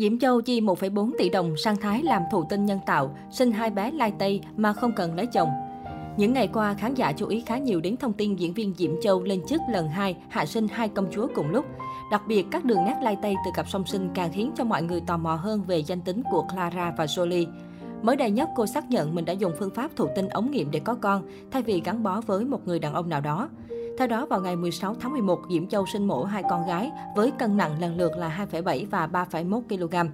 Diễm Châu chi 1,4 tỷ đồng sang Thái làm thụ tinh nhân tạo, sinh hai bé lai tây mà không cần lấy chồng. Những ngày qua, khán giả chú ý khá nhiều đến thông tin diễn viên Diễm Châu lên chức lần 2, hạ sinh hai công chúa cùng lúc. Đặc biệt, các đường nét lai tây từ cặp song sinh càng khiến cho mọi người tò mò hơn về danh tính của Clara và Jolie. Mới đây nhất, cô xác nhận mình đã dùng phương pháp thụ tinh ống nghiệm để có con, thay vì gắn bó với một người đàn ông nào đó. Theo đó, vào ngày 16 tháng 11, Diễm Châu sinh mổ hai con gái với cân nặng lần lượt là 2,7 và 3,1 kg.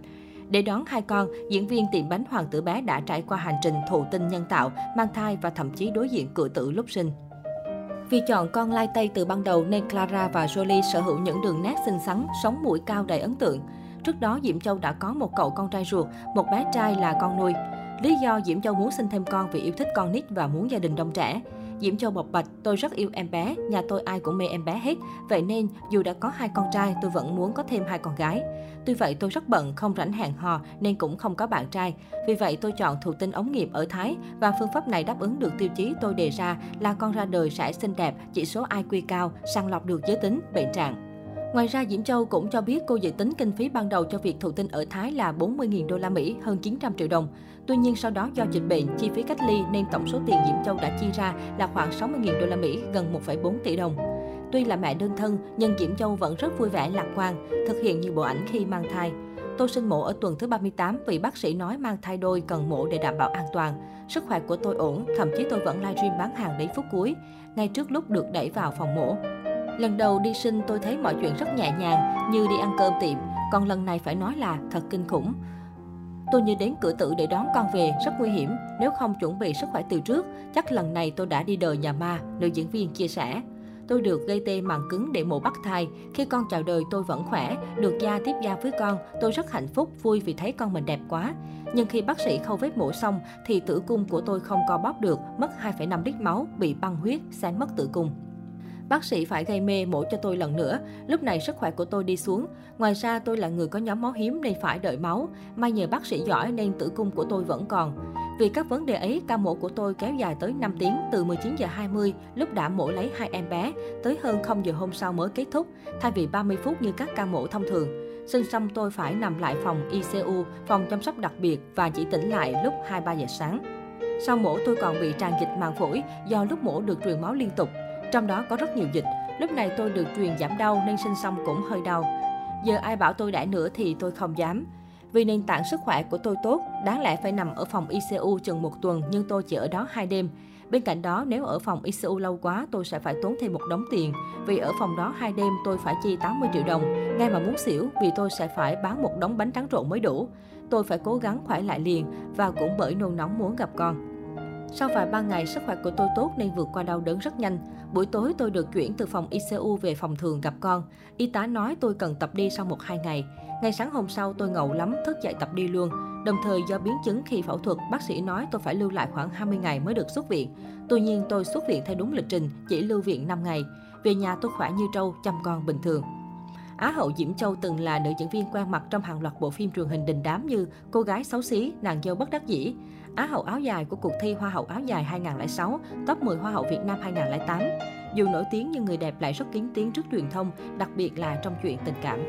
Để đón hai con, diễn viên tiệm bánh Hoàng tử bé đã trải qua hành trình thụ tinh nhân tạo, mang thai và thậm chí đối diện cửa tử lúc sinh. Vì chọn con lai tây từ ban đầu nên Clara và Jolie sở hữu những đường nét xinh xắn, sống mũi cao đầy ấn tượng. Trước đó, Diễm Châu đã có một cậu con trai ruột, một bé trai là con nuôi. Lý do Diễm Châu muốn sinh thêm con vì yêu thích con nít và muốn gia đình đông trẻ. Diễm Châu bộc bạch, tôi rất yêu em bé, nhà tôi ai cũng mê em bé hết. Vậy nên, dù đã có hai con trai, tôi vẫn muốn có thêm hai con gái. Tuy vậy, tôi rất bận, không rảnh hẹn hò nên cũng không có bạn trai. Vì vậy, tôi chọn thụ tinh ống nghiệm ở Thái và phương pháp này đáp ứng được tiêu chí tôi đề ra là con ra đời sẽ xinh đẹp, chỉ số IQ cao, sàng lọc được giới tính, bệnh trạng. Ngoài ra, Diễm Châu cũng cho biết cô dự tính kinh phí ban đầu cho việc thụ tinh ở Thái là 40.000 đô la Mỹ, hơn 900 triệu đồng. Tuy nhiên sau đó do dịch bệnh, chi phí cách ly nên tổng số tiền Diễm Châu đã chi ra là khoảng 60.000 đô la Mỹ, gần 1,4 tỷ đồng. Tuy là mẹ đơn thân, nhưng Diễm Châu vẫn rất vui vẻ lạc quan, thực hiện nhiều bộ ảnh khi mang thai. Tôi sinh mổ ở tuần thứ 38 vì bác sĩ nói mang thai đôi cần mổ để đảm bảo an toàn. Sức khỏe của tôi ổn, thậm chí tôi vẫn livestream bán hàng đến phút cuối, ngay trước lúc được đẩy vào phòng mổ. Lần đầu đi sinh tôi thấy mọi chuyện rất nhẹ nhàng, như đi ăn cơm tiệm, còn lần này phải nói là thật kinh khủng. Tôi như đến cửa tử để đón con về, rất nguy hiểm. Nếu không chuẩn bị sức khỏe từ trước, chắc lần này tôi đã đi đời nhà ma, nữ diễn viên chia sẻ. Tôi được gây tê màng cứng để mổ bắt thai. Khi con chào đời tôi vẫn khỏe, được gia tiếp gia với con. Tôi rất hạnh phúc, vui vì thấy con mình đẹp quá. Nhưng khi bác sĩ khâu vết mổ xong thì tử cung của tôi không co bóp được, mất 2,5 lít máu, bị băng huyết, xén mất tử cung. Bác sĩ phải gây mê mổ cho tôi lần nữa. Lúc này sức khỏe của tôi đi xuống. Ngoài ra tôi là người có nhóm máu hiếm nên phải đợi máu. May nhờ bác sĩ giỏi nên tử cung của tôi vẫn còn. Vì các vấn đề ấy, ca mổ của tôi kéo dài tới 5 tiếng, từ 19 giờ 20 lúc đã mổ lấy hai em bé, tới hơn 0 giờ hôm sau mới kết thúc, thay vì 30 phút như các ca mổ thông thường. Sinh xong tôi phải nằm lại phòng ICU, phòng chăm sóc đặc biệt và chỉ tỉnh lại lúc 2-3 giờ sáng. Sau mổ tôi còn bị tràn dịch màng phổi do lúc mổ được truyền máu liên tục. Trong đó có rất nhiều dịch. Lúc này tôi được truyền giảm đau nên sinh xong cũng hơi đau. Giờ ai bảo tôi đãi nữa thì tôi không dám. Vì nền tảng sức khỏe của tôi tốt, đáng lẽ phải nằm ở phòng ICU chừng một tuần nhưng tôi chỉ ở đó hai đêm. Bên cạnh đó, nếu ở phòng ICU lâu quá, tôi sẽ phải tốn thêm một đống tiền. Vì ở phòng đó hai đêm tôi phải chi 80 triệu đồng. Ngay mà muốn xỉu vì tôi sẽ phải bán một đống bánh trắng trộn mới đủ. Tôi phải cố gắng khỏe lại liền và cũng bởi nôn nóng muốn gặp con. Sau vài ba ngày, sức khỏe của tôi tốt nên vượt qua đau đớn rất nhanh. Buổi tối tôi được chuyển từ phòng ICU về phòng thường gặp con. Y tá nói tôi cần tập đi sau một hai ngày. Ngày sáng hôm sau tôi ngầu lắm, thức dậy tập đi luôn. Đồng thời do biến chứng khi phẫu thuật, bác sĩ nói tôi phải lưu lại khoảng 20 ngày mới được xuất viện. Tuy nhiên tôi xuất viện theo đúng lịch trình, chỉ lưu viện 5 ngày. Về nhà tôi khỏe như trâu, chăm con bình thường. Á hậu Diễm Châu từng là nữ diễn viên quen mặt trong hàng loạt bộ phim truyền hình đình đám như Cô gái xấu xí, Nàng dâu bất đắc dĩ. Á hậu áo dài của cuộc thi Hoa hậu áo dài 2006, top 10 Hoa hậu Việt Nam 2008. Dù nổi tiếng nhưng người đẹp lại rất kín tiếng trước truyền thông, đặc biệt là trong chuyện tình cảm.